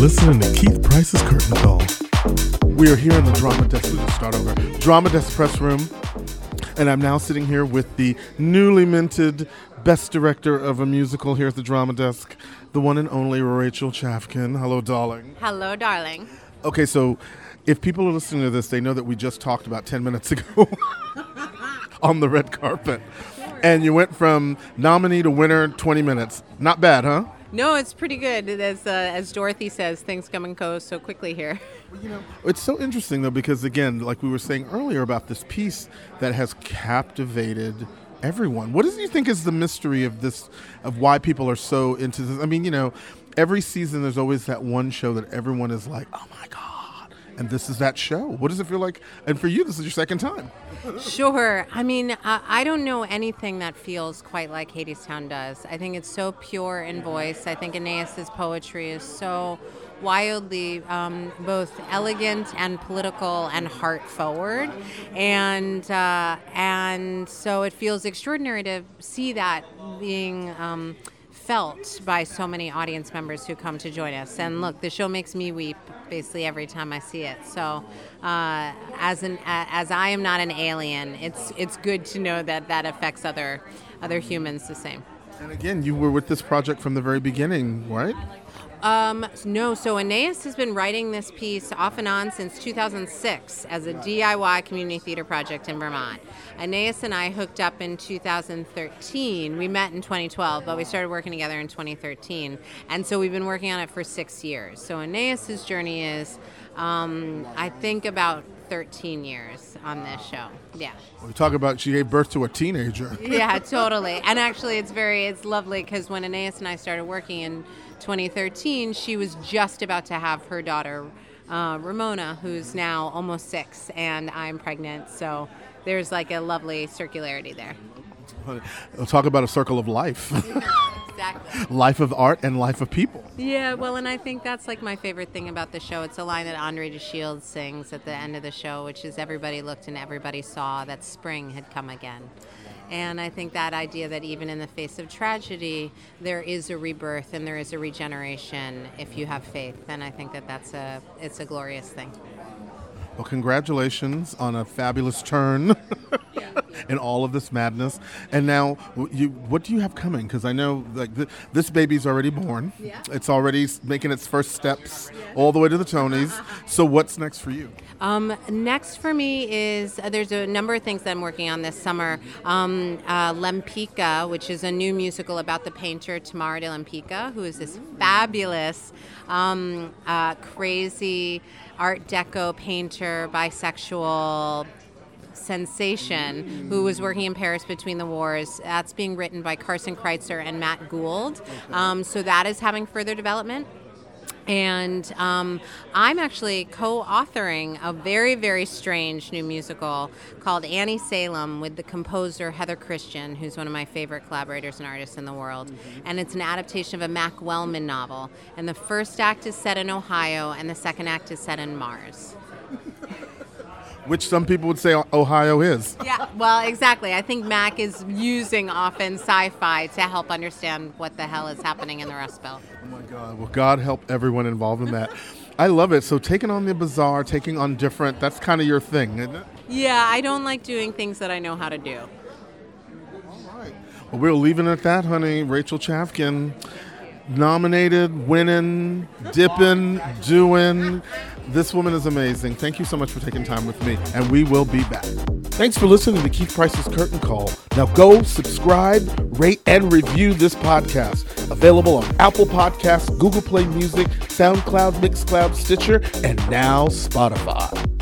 listening to Keith Price's Curtain Call. We are here in the Drama Desk. Let's start over. Drama Desk Press Room. And I'm now sitting here with the newly minted best director of a musical here at the Drama Desk, the one and only Rachel Chavkin. Hello, darling. Hello, darling. Okay, so if people are listening to this, they know that we just talked about 10 minutes ago on the red carpet. And you went from nominee to winner 20 minutes. Not bad, huh? No, it's pretty good. As uh, as Dorothy says, things come and go so quickly here. You know, it's so interesting though because again, like we were saying earlier about this piece that has captivated everyone. What do you think is the mystery of this of why people are so into this? I mean, you know, every season there's always that one show that everyone is like, "Oh my god." And this is that show. What does it feel like? And for you, this is your second time. Sure. I mean, I don't know anything that feels quite like Hadestown does. I think it's so pure in voice. I think Anaïs's poetry is so wildly um, both elegant and political and heart forward, and uh, and so it feels extraordinary to see that being. Um, felt by so many audience members who come to join us. And look, the show makes me weep basically every time I see it. So, uh, as an as I am not an alien, it's it's good to know that that affects other other humans the same. And again, you were with this project from the very beginning, right? Um, no, so Anaïs has been writing this piece off and on since 2006 as a DIY community theater project in Vermont. Anaïs and I hooked up in 2013. We met in 2012, but we started working together in 2013. And so we've been working on it for six years. So Anaïs's journey is, um, I think, about 13 years on this show. Yeah. We talk about she gave birth to a teenager. yeah, totally. And actually, it's very, it's lovely because when Anaïs and I started working in 2013, she was just about to have her daughter, uh, Ramona, who's now almost six, and I'm pregnant. So there's like a lovely circularity there. We'll talk about a circle of life. life of art and life of people. Yeah, well, and I think that's like my favorite thing about the show. It's a line that Andre de Shields sings at the end of the show, which is everybody looked and everybody saw that spring had come again. And I think that idea that even in the face of tragedy, there is a rebirth and there is a regeneration if you have faith. And I think that that's a it's a glorious thing. Well, congratulations on a fabulous turn in all of this madness. And now, you, what do you have coming? Because I know like th- this baby's already born. Yeah. It's already making its first steps all the way to the Tonys. So what's next for you? Um, next for me is uh, there's a number of things that I'm working on this summer. Um, uh, Lempicka, which is a new musical about the painter Tamara de Lempicka, who is this fabulous, um, uh, crazy Art Deco painter, bisexual sensation who was working in Paris between the wars. That's being written by Carson Kreitzer and Matt Gould. Um, so that is having further development. And um, I'm actually co authoring a very, very strange new musical called Annie Salem with the composer Heather Christian, who's one of my favorite collaborators and artists in the world. And it's an adaptation of a Mac Wellman novel. And the first act is set in Ohio, and the second act is set in Mars. Which some people would say Ohio is. Yeah, well, exactly. I think Mac is using often sci fi to help understand what the hell is happening in the Rust Belt. Oh my God. Well, God help everyone involved in that. I love it. So taking on the bizarre, taking on different, that's kind of your thing, isn't it? Yeah, I don't like doing things that I know how to do. All right. Well, we're leaving it at that, honey. Rachel Chavkin, nominated, winning, dipping, doing. This woman is amazing. Thank you so much for taking time with me, and we will be back. Thanks for listening to Keith Price's Curtain Call. Now go subscribe, rate, and review this podcast. Available on Apple Podcasts, Google Play Music, SoundCloud, Mixcloud, Stitcher, and now Spotify.